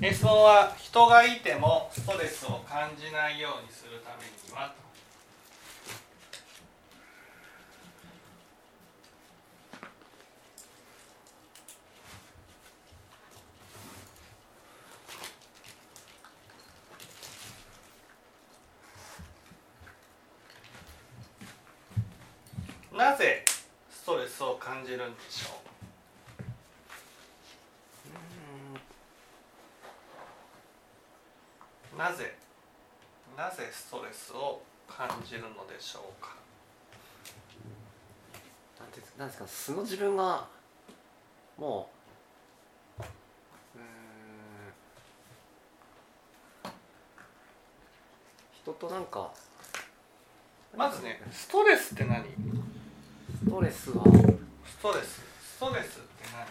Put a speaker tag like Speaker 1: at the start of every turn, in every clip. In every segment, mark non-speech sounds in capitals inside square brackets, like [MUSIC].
Speaker 1: 質問は人がいてもストレスを感じないようにするためにはなぜストレスを感じるんでしょうなぜなぜストレスを感じるのでしょうか。
Speaker 2: なんですなんですか素の自分がもううーん。人となんか
Speaker 1: まずねストレスって何？
Speaker 2: ストレスは
Speaker 1: ストレス。ストレスって何？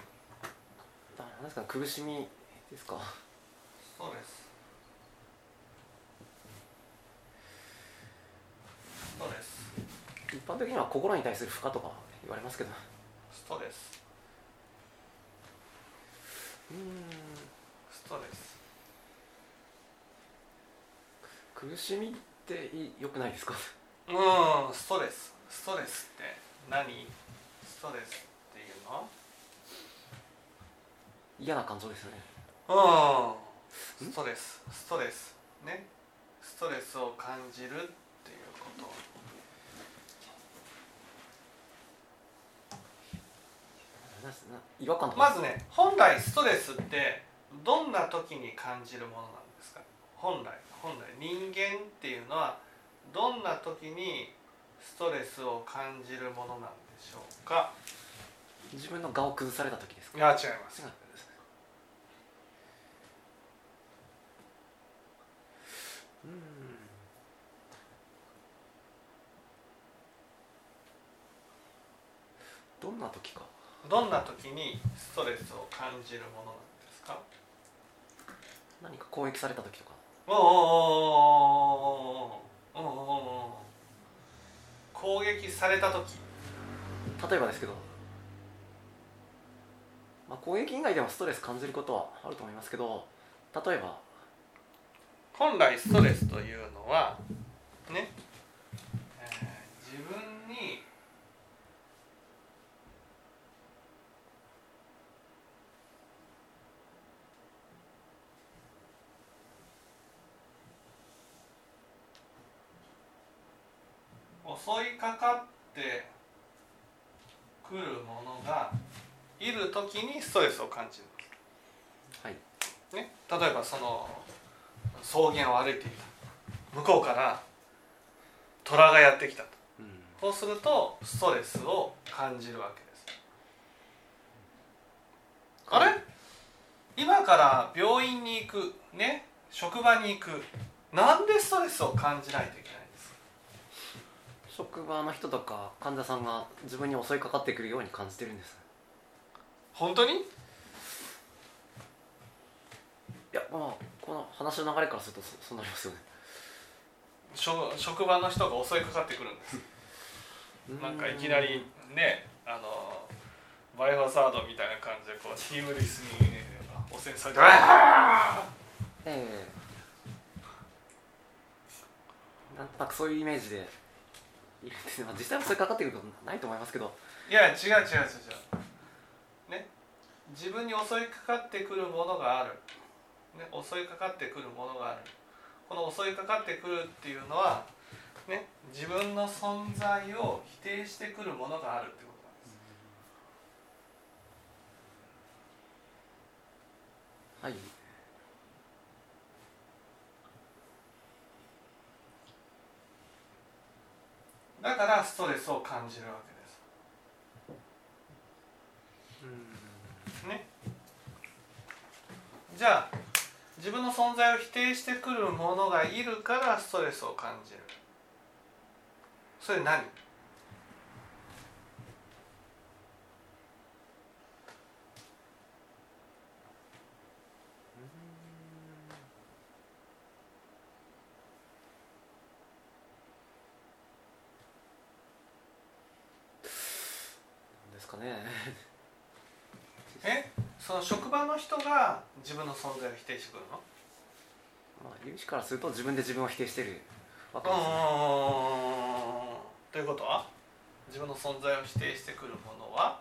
Speaker 2: あなんですか苦しみですか？
Speaker 1: ストレスストレス
Speaker 2: 一般的には心に対する負荷とか言われますけど。
Speaker 1: ストレス。
Speaker 2: うーん。
Speaker 1: ストレス。
Speaker 2: 苦しみってい良くないですか？
Speaker 1: うんストレス。ストレスって何？ストレスっていうの？
Speaker 2: 嫌な感情ですよね。
Speaker 1: うん。ストレス。ストレス。ね。ストレスを感じるっていうこ
Speaker 2: なんすな違和感
Speaker 1: まずね本来ストレスってどんな時に感じるものなんですか？本来本来。人間っていうのはどんな時にストレスを感じるものなんでしょうか？
Speaker 2: 自分の顔を崩された時ですか？
Speaker 1: いや違います。
Speaker 2: 違うん。どんな時か
Speaker 1: どんな時にストレスを感じるものなんですか？
Speaker 2: 何か攻撃された時とか。
Speaker 1: おーおーおーおーお攻撃された時
Speaker 2: 例えばですけど、まあ、攻撃以外でもストレス感じることはあると思いますけど例えば
Speaker 1: 本来ストレスというのはね、えー自分に襲いかかってくるものがいる時にストレスを感じる。
Speaker 2: はい。
Speaker 1: ね、例えばその草原を歩いていた。向こうから虎がやってきたと。
Speaker 2: うん。
Speaker 1: そうするとストレスを感じるわけです。あれ？今から病院に行く。ね？職場に行く。なんでストレスを感じないといけない
Speaker 2: 職場の人とか患者さんが自分に襲いかかってくるように感じてるんです
Speaker 1: 本当に？
Speaker 2: いやまあこの話の流れからするとそそうなりますよね。
Speaker 1: 職職場の人が襲いかかってくるんです。なんかいきなりねあのバイオハザードみたいな感じでこうチームリスに汚染されて
Speaker 2: ええ。なんとなくそういうイメージでいるんですねまあ実際は襲いかかってくることないと思いますけど。
Speaker 1: いや違う違う違う違う。ね。自分に襲いかかってくるものがある、ね、襲いかかってくるものがある。この襲いかかってくるっていうのはね自分の存在を否定してくるものがあるってことなんです。
Speaker 2: はい
Speaker 1: だからストレスを感じるわけです。ね。じゃあ自分の存在を否定してくるものがいるからストレスを感じる。それ何
Speaker 2: なんですかね
Speaker 1: えその職場の人が自分の存在を否定してくるの？
Speaker 2: まあ、有志からすると自分で自分を否定してるわけ
Speaker 1: うん
Speaker 2: ですね、
Speaker 1: ということは自分の存在を否定してくるものは？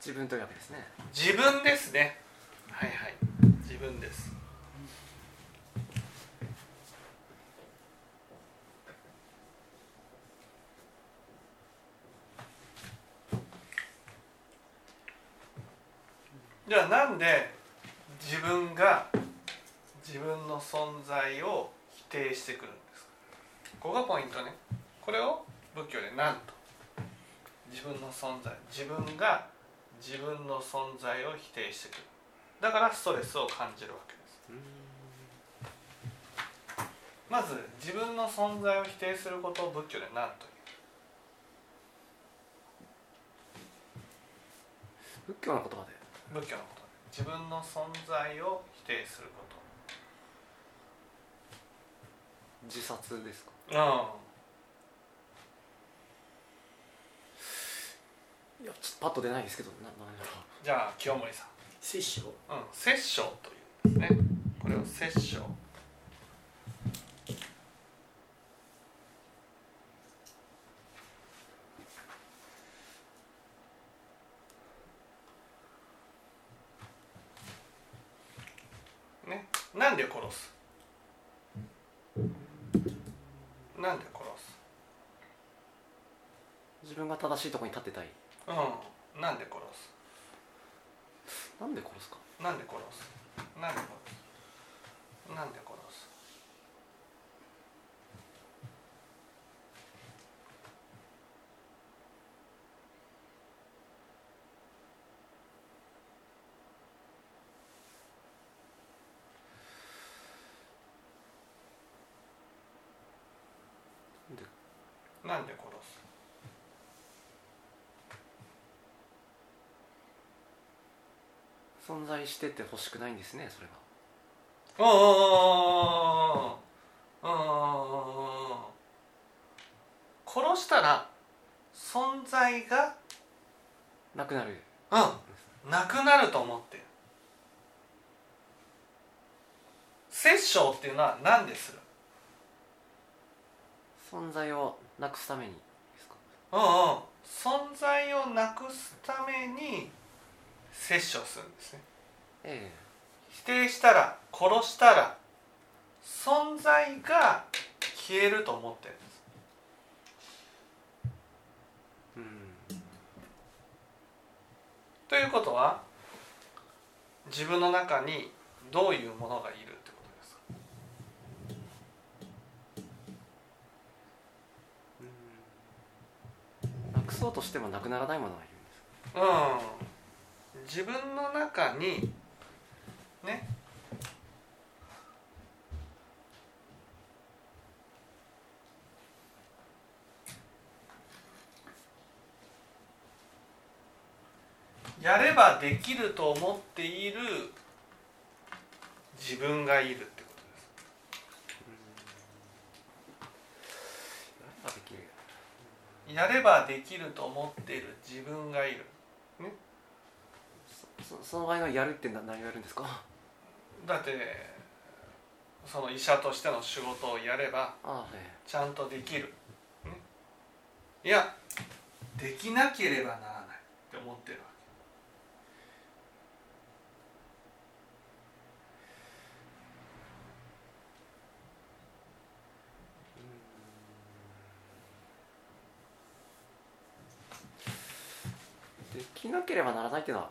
Speaker 2: 自分というわけですね。
Speaker 1: 自分ですね。はいはい。自分です。じゃあなんで自分が自分の存在を否定してくるんです。かここがポイントね。これを仏教で何と。自分の存在。自分が自分の存在を否定してくる。だからストレスを感じるわけです。まず自分の存在を否定することを仏教で何という。
Speaker 2: 仏教の言葉で。
Speaker 1: 仏教のことで自分の存在を否定するこ
Speaker 2: 自殺ですか？
Speaker 1: とうん。
Speaker 2: いやちょっとパッと出ないですけどななんだろ
Speaker 1: じゃあ清盛さん。
Speaker 3: 摂生
Speaker 1: うん、殺生というんですね。これを殺生。ね、なんで殺す。なんで殺す。
Speaker 2: う自分が正しいところに立ってたい。
Speaker 1: うん、なんで殺す？
Speaker 2: なんで殺すか。
Speaker 1: なんで殺す？なんで殺す？なんで殺す
Speaker 2: なんで
Speaker 1: なんで殺す
Speaker 2: 存在してて欲しくないんですねそれが
Speaker 1: うんうんうんうんうんうん殺したら存在が
Speaker 2: なくなる
Speaker 1: うんなくなると思ってる殺生っていうのは何でする
Speaker 2: 存在をなくすためにですか
Speaker 1: うんうん存在をなくすために殺生するんですね。
Speaker 2: え
Speaker 1: 否定したら殺したら存在が消えると思ってるんです。ということは自分の中にどういうものがいるってことですか？
Speaker 2: なくそうとしてもなくならないものがいるんです
Speaker 1: うん自分の中にねやればできると思っている自分がいるってことです。やればできると思っている自分がいる
Speaker 2: そその場合のやるって何何をやるんですか？
Speaker 1: だってその医者としての仕事をやればちゃんとできる、ね、いやできなければならないって思ってるわ
Speaker 2: できなければならないっていうのは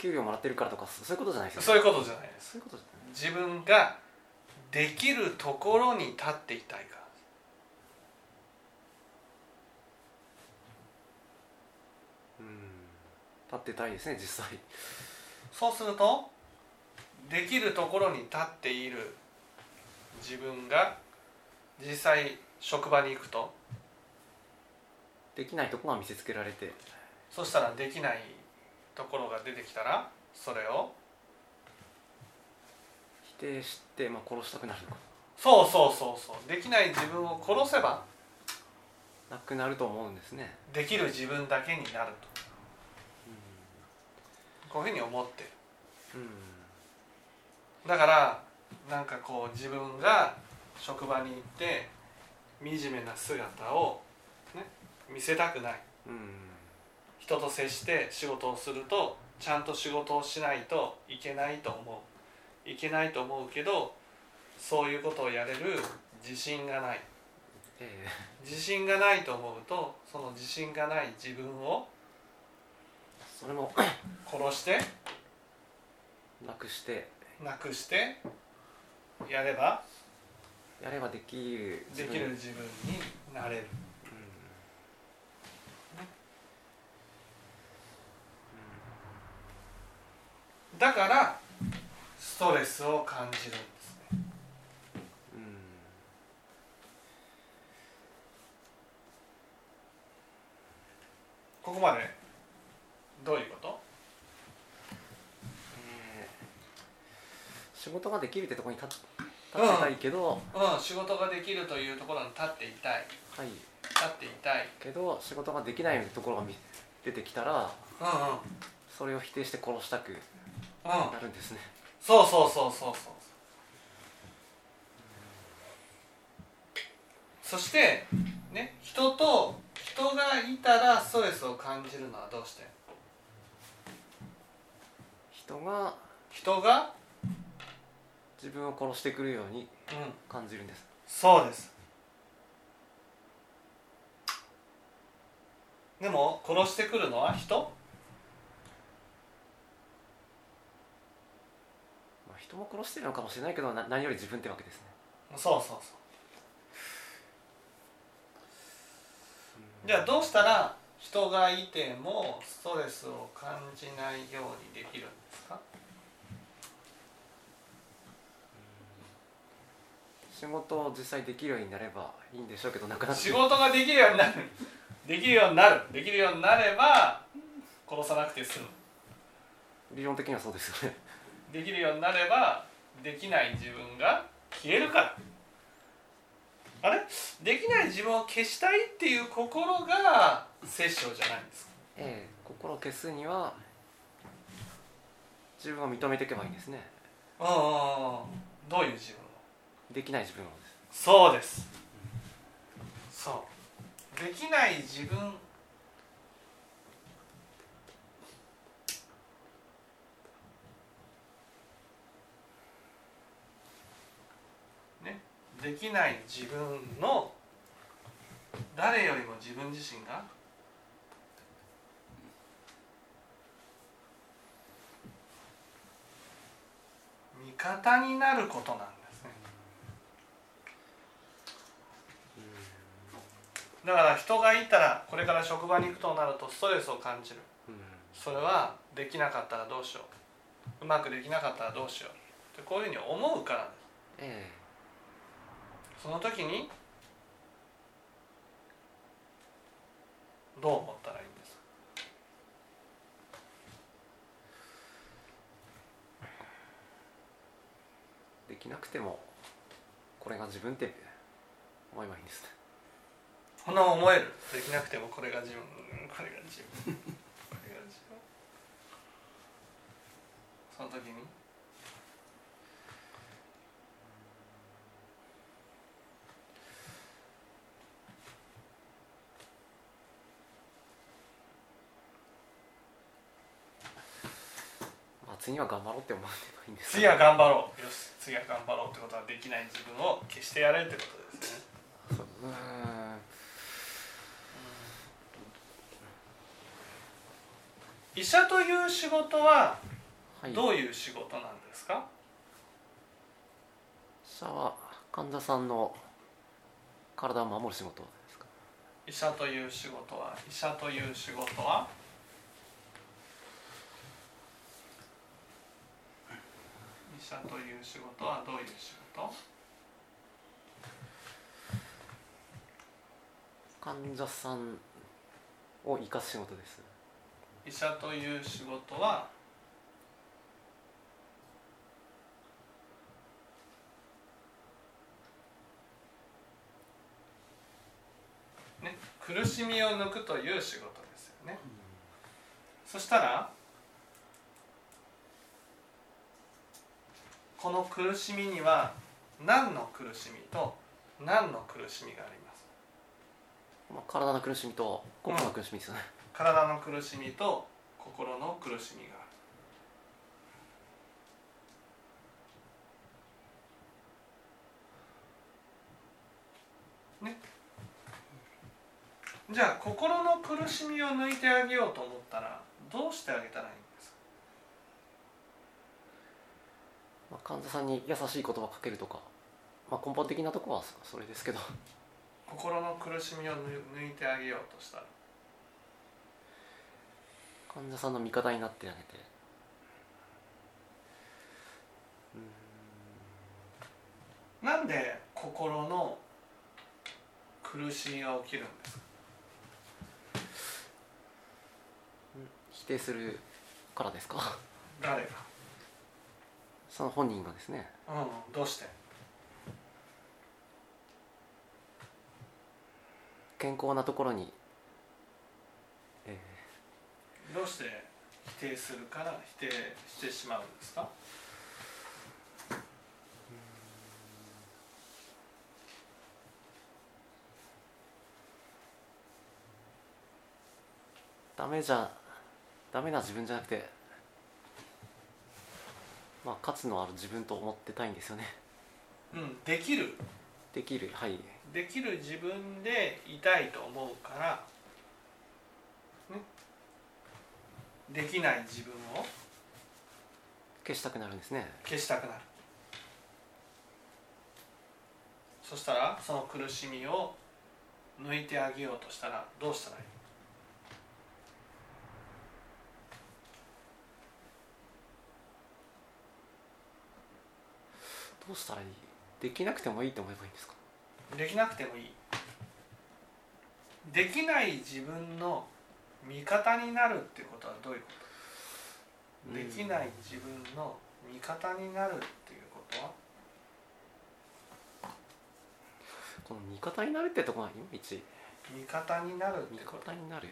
Speaker 2: 給料もらってるからとかそそういうことじゃないです
Speaker 1: け
Speaker 2: よね。
Speaker 1: そういうことじゃないです。
Speaker 2: そういうことじ
Speaker 1: 自分ができるところに立っていたいから。
Speaker 2: ゃうん。立ってたいですね実際。
Speaker 1: そうするとできるところに立っている自分が実際職場に行くと
Speaker 2: できないとこが見せつけられて。
Speaker 1: そしたらできないところが出てきたらそれを
Speaker 2: 否定して、まあ、殺したくなる
Speaker 1: そうそうそうそう。できない自分を殺せば
Speaker 2: なくなると思うんですね。
Speaker 1: できる自分だけになると。こういうふうに思ってる。
Speaker 2: うん、うん。
Speaker 1: だからなんかこう自分が職場に行って惨めな姿を、ね、見せたくない。
Speaker 2: うん
Speaker 1: 人と接して仕事をするとちゃんと仕事をしないといけないと思う。いけないと思うけどそういうことをやれる自信がない。
Speaker 2: え
Speaker 1: 自信がないと思うとその自信がない自分を
Speaker 2: えそれも
Speaker 1: 殺して
Speaker 2: なくして
Speaker 1: なくしてやれば
Speaker 2: やればできる
Speaker 1: できる自分になれるだからストレスを感じるんですね。
Speaker 2: うん、うん
Speaker 1: ここまでどういうこと？
Speaker 2: えー仕事ができるってところに立っ立ってたいけど、
Speaker 1: うん。仕事ができるというところに立っていたい。
Speaker 2: はい。
Speaker 1: 立っていたい。
Speaker 2: けど仕事ができないところが見出てきたら
Speaker 1: うんうんうん。
Speaker 2: それを否定して殺したくなるんですね
Speaker 1: そうそう。そうそうそうそしてね人と人がいたらストレスを感じるのはどうして？
Speaker 2: 人が
Speaker 1: 人が？
Speaker 2: 自分を殺してくるように
Speaker 1: うん
Speaker 2: 感じるんです。
Speaker 1: そうです。でも殺してくるのは人
Speaker 2: まあ、人も殺してるのかもしれないけどな何より自分ってわけですね。
Speaker 1: そうそうそう。じゃあどうしたら人がいてもストレスを感じないようにできるんですか？
Speaker 2: 仕事を実際できるようになればいいんでしょうけどなくなって。
Speaker 1: 仕事ができるようになる。[LAUGHS] できるようになる。できるようになれば殺さなくて済む。
Speaker 2: 理論的にはそうですよね
Speaker 1: できるようになればできない自分が消えるから。あれ？できない自分を消したいっていう心が殺生じゃないんですか。
Speaker 2: ええ心を消すには自分を認めていけばいいんですね。
Speaker 1: うんうんうんどういう自分を？
Speaker 2: できない自分を
Speaker 1: そうです。そう。できない自分ねできない自分の誰よりも自分自身が味方になることなんですね。だから人がいたらこれから職場に行くとなるとストレスを感じる。
Speaker 2: うん。
Speaker 1: それはできなかったらどうしよう。うまくできなかったらどうしよう。ってこういうふうに思うからです。
Speaker 2: え
Speaker 1: その時にどう思ったらいいんですか？
Speaker 2: えできなくてもこれが自分って思えばいいんです。ね
Speaker 1: こんな思える。できなくてもこれが自分。うんこれが自分。これが自分。その時に？
Speaker 2: 次は頑張ろうって思えばいいんです。
Speaker 1: 次は頑張ろう。よし。次は頑張ろうってことはできない自分を消してやれってことですね。
Speaker 2: そうん。
Speaker 1: 医者という仕事は
Speaker 2: はい。
Speaker 1: どういう仕事なんですか、
Speaker 2: 医者は患者さんの体を守る仕事ですか？
Speaker 1: 医者という仕事は？医者という仕事は医者という仕事はどういう仕事？
Speaker 2: 患者さんを生かす仕事です。
Speaker 1: 医者という仕事は？ね苦しみを抜くという仕事ですよね。そしたら？この苦しみには何の苦しみと何の苦しみがあります？
Speaker 2: まあ、体の苦しみと心の苦しみですよね、
Speaker 1: 体の苦しみと心の苦しみがある。ね。じゃあ心の苦しみを抜いてあげようと思ったらどうしてあげたらいいんですか
Speaker 2: まあ、患者さんに優しい言葉かけるとか、まあ、根本的なとこはそれですけど。
Speaker 1: 心の苦しみを抜 [LAUGHS] 抜いてあげようとした。ら
Speaker 2: 患者さんの味方になってあげて。う
Speaker 1: なんで心の苦しみが起きるんですか？
Speaker 2: 否定するからですか？
Speaker 1: 誰が？
Speaker 2: その本人がですね。
Speaker 1: うんどうして？
Speaker 2: 健康なところに、え
Speaker 1: どうして否定するから否定してしまうんですか？
Speaker 2: ーダメじゃダメな自分じゃなくてまあ価値のある自分と思ってたいんですよね。
Speaker 1: うんできる。
Speaker 2: できるはい。
Speaker 1: できる自分でいたいと思うからね。できない自分を。
Speaker 2: 消したくなるんですね。
Speaker 1: 消したくなる。そしたらその苦しみを抜いてあげようとしたらどうしたらいい？
Speaker 2: うしたらいい？できなくてもいいと思えばいいんですか？
Speaker 1: できなくてもいい。できない自分の味方になるってことはどういうこと？できない自分の味方になるっていうことは？
Speaker 2: この味方になるってところがいまいち。
Speaker 1: 味方になるっ
Speaker 2: 味
Speaker 1: てこと？
Speaker 2: 方になる。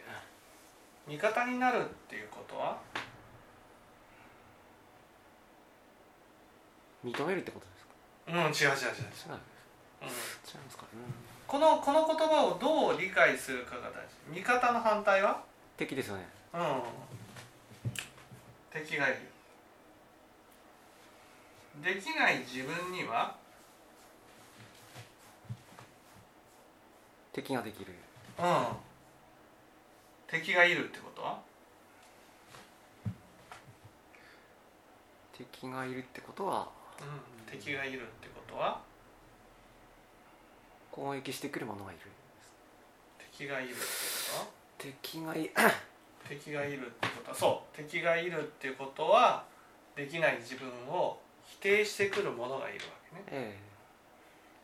Speaker 1: 味方になるっていうことは？
Speaker 2: 認めるってことです。か
Speaker 1: うん違う違う違う。違う、
Speaker 2: 違う違い
Speaker 1: うん、
Speaker 2: ますか、うん、
Speaker 1: このこの言葉をどう理解するかが大事。味方の反対は？
Speaker 2: 敵ですよね。
Speaker 1: うん。敵がいる。できない自分には？
Speaker 2: 敵ができる。
Speaker 1: うん。敵がいるってことは？
Speaker 2: 敵がいるってことは？
Speaker 1: うん敵がいるってことは？
Speaker 2: 攻撃してくるものがいる。
Speaker 1: 敵がいるってこと？は
Speaker 2: 敵がい [COUGHS]
Speaker 1: 敵がいるってこと？はそう。敵がいるってことはできない自分を否定してくるものがいるわけね。
Speaker 2: え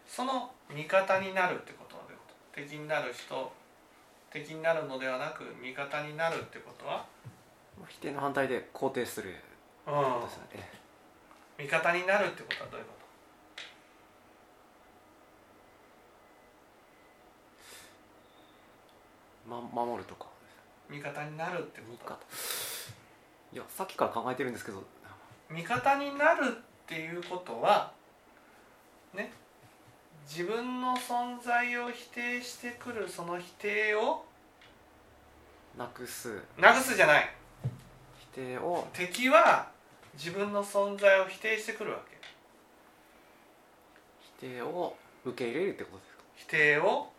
Speaker 1: その味方になるってことはどういうこと？敵になる人敵になるのではなく味方になるってことは、
Speaker 2: え否定の反対で肯定する。
Speaker 1: う
Speaker 2: ことですよね、え
Speaker 1: 味方になるってことはどういうこ
Speaker 2: えま、守るとか。
Speaker 1: と味方になるって
Speaker 2: 味
Speaker 1: こと？
Speaker 2: いやさっきから考えてるんですけど。
Speaker 1: 味方になるっていうことはね自分の存在を否定してくるその否定を
Speaker 2: なくす。
Speaker 1: なくすじゃない。
Speaker 2: 否定を。
Speaker 1: 敵は自分の存在を否定してくるわけ。
Speaker 2: 否定を受け入れるってことですか？
Speaker 1: 否定を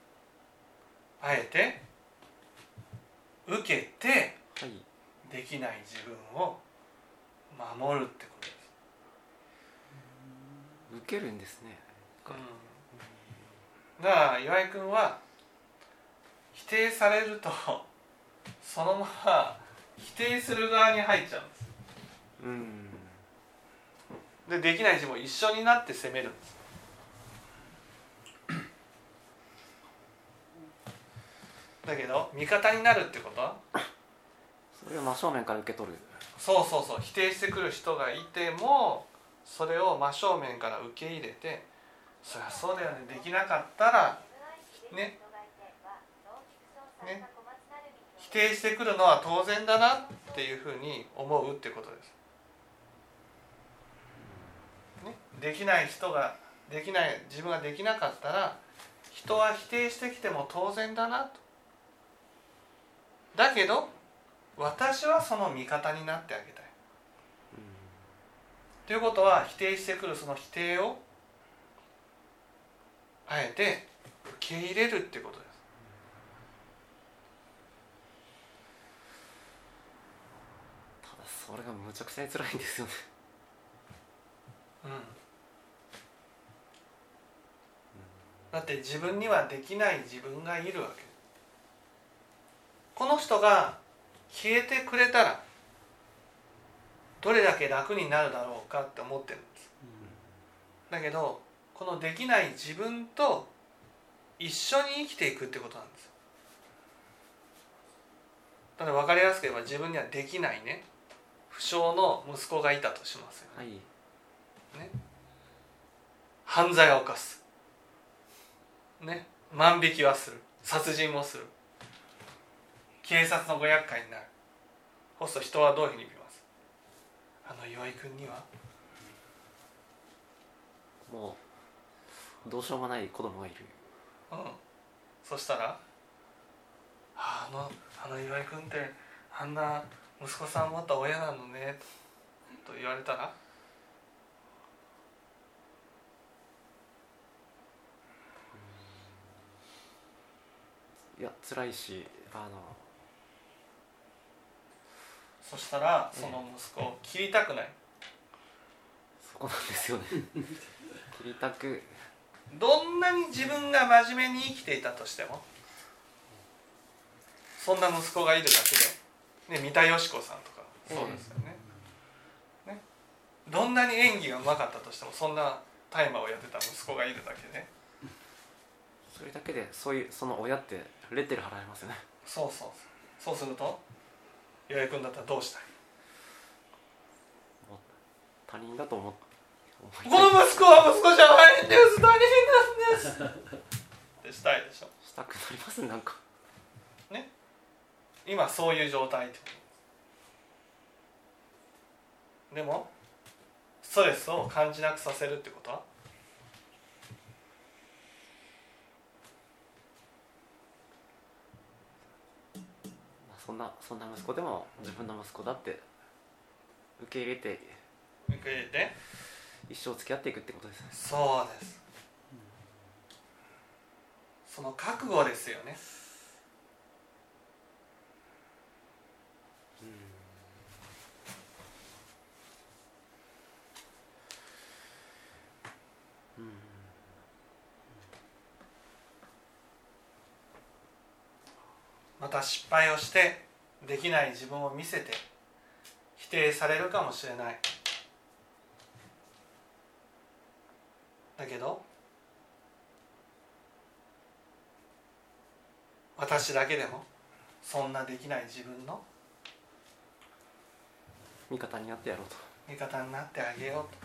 Speaker 1: あえて受けて
Speaker 2: はい。
Speaker 1: できない自分を守るってことです、
Speaker 2: 受けるんですね。
Speaker 1: だから岩井君は否定されるとそのまま否定する側に入っちゃうんです
Speaker 2: うん。
Speaker 1: でできない自分も一緒になって責める。んですだけど味方になるってこと？は
Speaker 2: それを真正面から受け取る。
Speaker 1: そうそうそう。否定してくる人がいてもそれを真正面から受け入れてそりゃそうだよね。できなかったらね。ね。否定してくるのは当然だなっていうふうに思うってことです。ね、できない人ができない自分ができなかったら人は否定してきても当然だなと。だけど私はその味方になってあげたい。ということは否定してくるその否定をあえて受け入れるっていうことです。
Speaker 2: ただそれがむちゃくちゃに辛いんですよね。
Speaker 1: うんだって自分にはできない自分がいるわけ。この人が消えてくれたらどれだけ楽になるだろうかって思ってるんです。だけどこのできない自分と一緒に生きていくってことなんです。よだから分かりやすく言えば自分にはできないね不詳の息子がいたとしますよ
Speaker 2: はい。
Speaker 1: ね。犯罪を犯すね万引きはする。殺人もする。警察のご厄介になる。そうすると人はどういうふうに見ます？あの岩井君には？
Speaker 2: もうどうしようもない子供がいる。
Speaker 1: うん。そしたらああのあの岩井君ってあんな息子さん持った親なのねとと言われたら？
Speaker 2: いや辛いしあの
Speaker 1: そしたらその息子を切りたくない。
Speaker 2: そこなんですよね。切りたく。
Speaker 1: どんなに自分が真面目に生きていたとしてもそんな息子がいるだけで、ね、三田佳子さんとかそうですよね,、ね。どんなに演技がうまかったとしてもそんな大麻をやってた息子がいるだけで
Speaker 2: それだけでそういうその親ってレッテル貼られますよね。
Speaker 1: そうそう。そうすると岩井君だったらどうしたい？
Speaker 2: 他人だと思っ思い
Speaker 1: この息子は息子じゃないんです。他人なんです。ってしたいでしょ。
Speaker 2: したくなりますねなんか。
Speaker 1: 今そういう状態でもストレスを感じなくさせるってこと？は
Speaker 2: そんなそんな息子でも自分の息子だって受け入れて
Speaker 1: 受け入れて？
Speaker 2: 一生付き合っていくってことですね。
Speaker 1: そうです。その覚悟ですよねまた失敗をしてできない自分を見せて否定されるかもしれない。だけど私だけでもそんなできない自分の
Speaker 2: 味方になってやろうと。
Speaker 1: 味方になってあげようと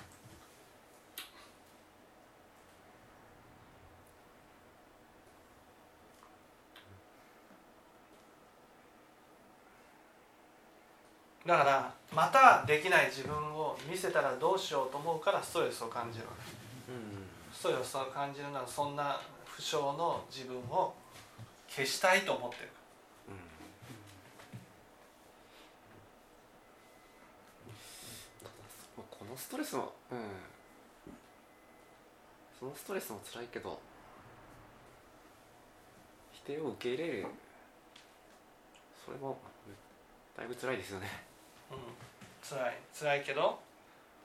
Speaker 1: だからまたできない自分を見せたらどうしようと思うからストレスを感じるわけ。
Speaker 2: うん
Speaker 1: ストレスを感じるのはそんな不詳の自分を消したいと思ってる。
Speaker 2: まあこのストレスもうん。そのストレスも辛いけど否定を受け入れる。それもだいぶ辛いですよね
Speaker 1: うん。辛い辛いけど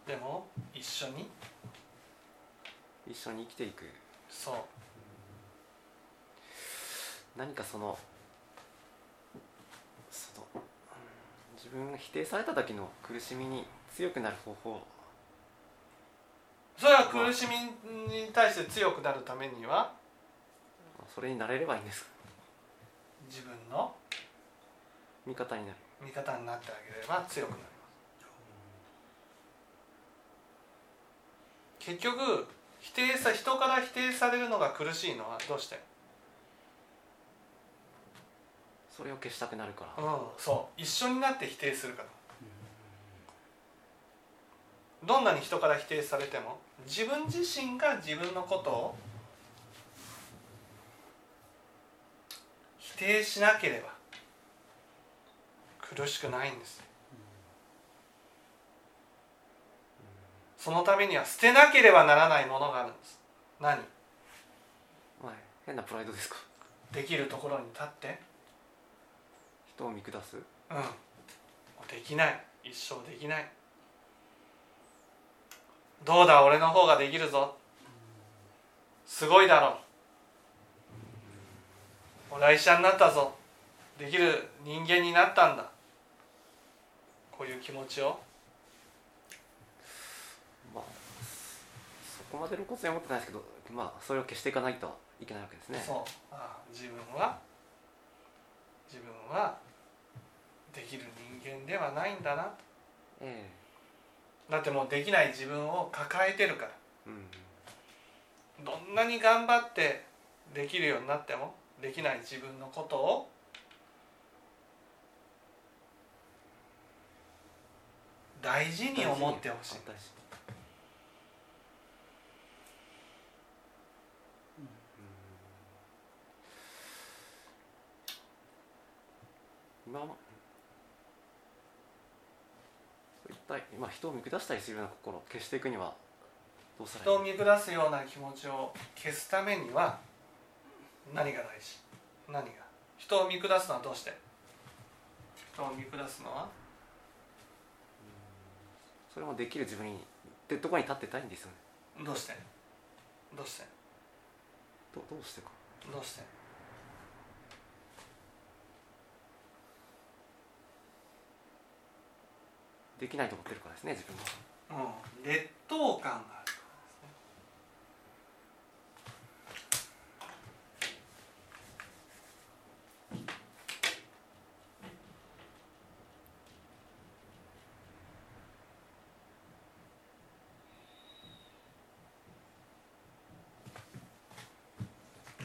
Speaker 1: でも一緒に。
Speaker 2: 一緒に生きていく。
Speaker 1: そう。
Speaker 2: 何かそのそのうん自分が否定された時の苦しみに強くなる方法。
Speaker 1: それは苦しみに対して強くなるためには
Speaker 2: それになれればいいんです。
Speaker 1: 自分の
Speaker 2: 味方になる
Speaker 1: 味方になってあげれば強くなります結局否定さ人から否定されるのが苦しいのはどうして？
Speaker 2: それを消したくなるから。
Speaker 1: うんそう。一緒になって否定するからどんなに人から否定されても自分自身が自分のことを否定しなければ。苦しくないんです。そのためには捨てなければならないものがあるんです。何？
Speaker 2: はい変なプライドですか？
Speaker 1: できるところに立って。
Speaker 2: 人を見下す？
Speaker 1: うん。できない。一生できない。どうだ俺の方ができるぞ。すごいだろう。俺は医者になったぞ。できる人間になったんだこういう気持ちを？
Speaker 2: まあそこまで露骨に思ってないですけどまあそれを消していかないといけないわけですね。
Speaker 1: そう。ああ自分は？自分はできる人間ではないんだな
Speaker 2: え
Speaker 1: だってもうできない自分を抱えてるから。
Speaker 2: えうん。
Speaker 1: どんなに頑張ってできるようになってもできない自分のことを大事に思ってほしい。
Speaker 2: 今まそういった今人を見下したりするような心を消していくにはどうしたらいい？
Speaker 1: 人を見下すような気持ちを消すためには何が大事？何が？人を見下すのはどうして？人を見下すのは？
Speaker 2: それもできる自分にってところに立ってたいんですよね。
Speaker 1: どうして？どうして？
Speaker 2: どどうしてか。
Speaker 1: どうして？
Speaker 2: できないと思ってるからですね自分は
Speaker 1: うん。劣等感がある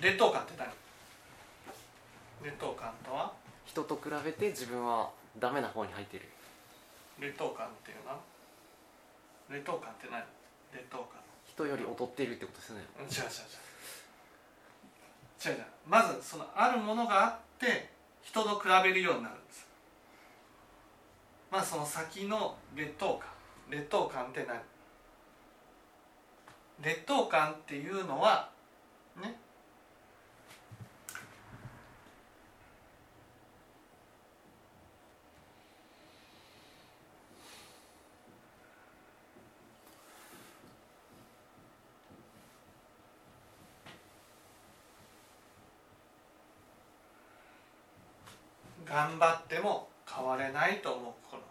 Speaker 1: 劣等感って何劣等感とは？
Speaker 2: 人と比べて自分はダメな方に入っている。
Speaker 1: 劣等感っていうの？は劣等感って何？劣等感。
Speaker 2: 人より劣っているってことですよね。
Speaker 1: うん。違う違う違う。違う違うまずそのあるものがあって人と比べるようになるんです。まずその先の劣等感。劣等感って何？劣等感っていうのはね頑張っても変われないと思う心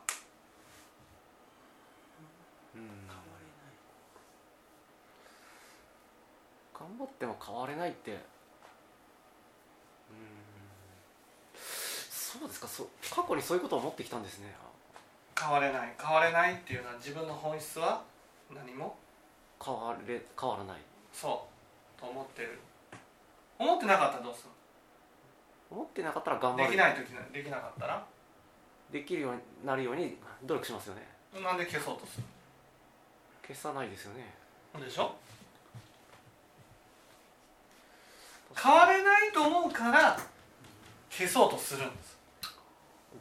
Speaker 2: 頑張っても変われないって。うん。そうですかそう。過去にそういうことを思ってきたんですね。
Speaker 1: 変われない。変われないっていうのは自分の本質は何も？
Speaker 2: 変われ変わらない。
Speaker 1: そう。と思ってる。思ってなかったらどうす
Speaker 2: 思ってなかったら頑
Speaker 1: る
Speaker 2: 張る。
Speaker 1: できない時にできなかったら？
Speaker 2: できるようになるように努力しますよね。
Speaker 1: なんで消そうとす
Speaker 2: 消さないですよね。
Speaker 1: るでしょ？変われないと思うから消そうとするんです。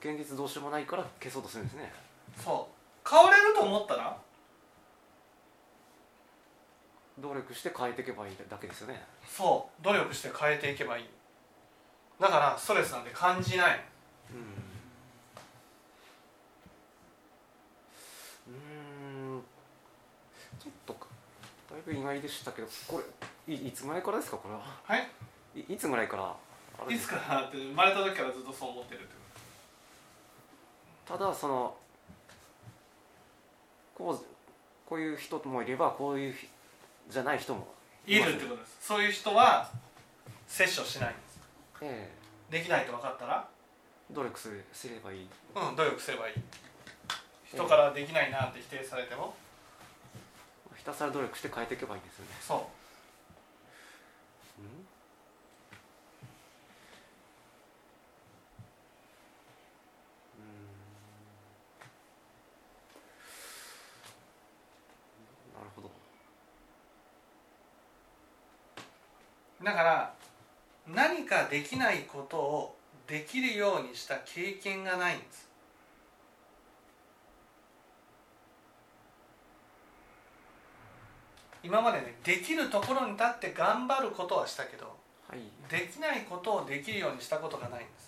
Speaker 2: 現実どうしようもないから消そうとするんですね。
Speaker 1: そう。変われると思ったら？
Speaker 2: 努力して変えていけばいいだけですよね。
Speaker 1: そう。努力して変えていけばいいだからストレスなんて感じない
Speaker 2: うんうーん。ちょっとだいぶ意外でしたけどこれいいつぐらいからですかこれは？
Speaker 1: はい。
Speaker 2: いいつぐらいから
Speaker 1: いつからって生まれた時からずっとそう思ってるってこ
Speaker 2: ただそのこうこういう人もいればこういうひじゃない人も
Speaker 1: といるってことです。そういう人は摂取しないえ
Speaker 2: え、
Speaker 1: できないと分かったら？
Speaker 2: 努力すればいい。
Speaker 1: うん努力すればいい。人からできないなって否定されても、ええ、
Speaker 2: ひたすら努力して変えていけばいいんですよね。
Speaker 1: そう。
Speaker 2: うん。なるほど。
Speaker 1: だから何かできないことをできるようにした経験がないんです。今までねできるところに立って頑張ることはしたけど
Speaker 2: はい。
Speaker 1: できないことをできるようにしたことがないんです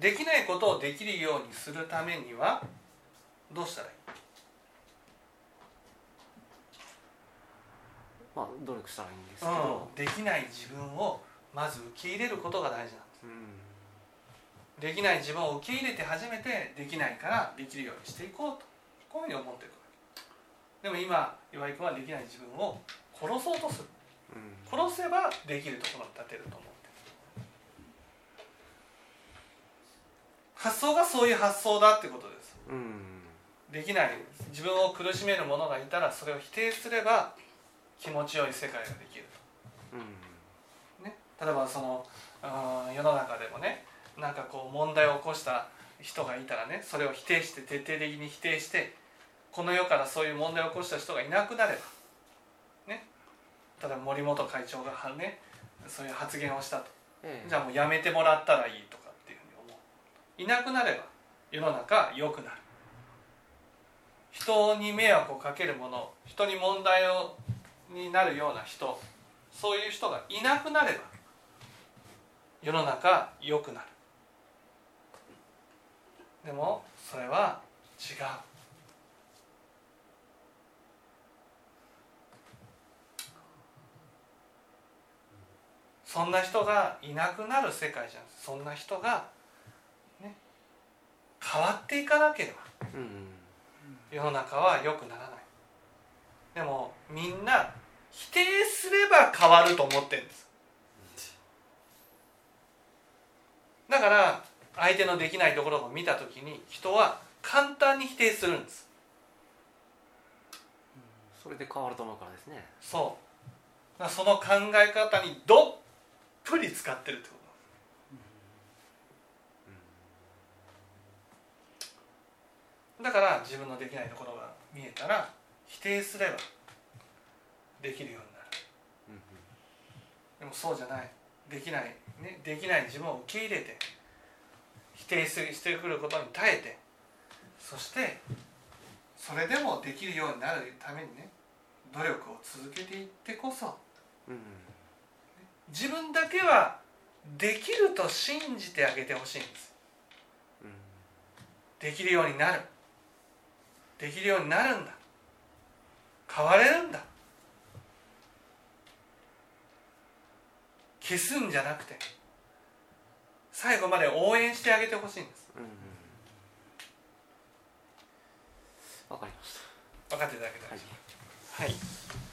Speaker 1: できないことをできるようにするためにはどうしたらいい？
Speaker 2: まあ努力したらいいんですけど。
Speaker 1: うん、できない自分をまず受け入れることが大事なんです。
Speaker 2: うん。
Speaker 1: できない自分を受け入れて初めてできないからできるようにしていこうと。こういうふうに思っていくわけ。でも今岩井君はできない自分を殺そうとする。
Speaker 2: うん。
Speaker 1: 殺せばできるところに立てると思ってる発想がそういう発想だってことです。
Speaker 2: うん。
Speaker 1: できない。自分を苦しめる者がいたらそれを否定すれば気持ちよい世界ができる
Speaker 2: うん。
Speaker 1: と、ね、例えばそのうん世の中でもねなんかこう問題を起こした人がいたらねそれを否定して徹底的に否定してこの世からそういう問題を起こした人がいなくなればね。例えば森本会長がねそういう発言をしたと。
Speaker 2: ええ。
Speaker 1: じゃあもうやめてもらったらいいとかっていうふうに思ういなくなれば世の中良くなる。人に迷惑をかけるもの人に問題をになるような人そういう人がいなくなれば世の中良くなる。でもそれは違う。そんな人がいなくなる世界じゃん。そんな人が、変わっていかなければ
Speaker 2: うん
Speaker 1: 世の中は良くならない。でもみんな否定すれば変わると思ってるんです。だから相手のできないところを見た時に人は簡単に否定するんです。
Speaker 2: それで変わると思うからですね。
Speaker 1: そう。その考え方にどっぷり使ってるってことだから自分のできないところが見えたら否定すればできるようになる。でもそうじゃない。できない、ね、できない自分を受け入れて否定してくることに耐えてそしてそれでもできるようになるためにね努力を続けていってこそ
Speaker 2: うん
Speaker 1: 自分だけはできると信じてあげてほしいんですできるようになるできるようになるんだ。変われるんだ。消すんじゃなくて最後まで応援してあげてほしいんです。
Speaker 2: うんわかりまし
Speaker 1: 分かっていただけた
Speaker 2: た
Speaker 1: で
Speaker 2: はい。
Speaker 1: はい